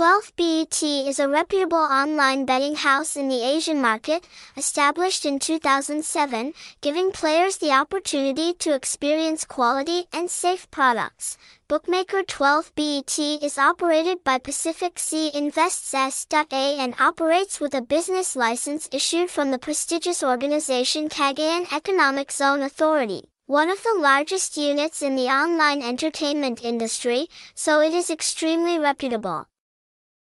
12BET is a reputable online betting house in the Asian market, established in 2007, giving players the opportunity to experience quality and safe products. Bookmaker 12BET is operated by Pacific Sea Invests S.A. and operates with a business license issued from the prestigious organization Cagayan Economic Zone Authority one of the largest units in the online entertainment industry, so it is extremely reputable.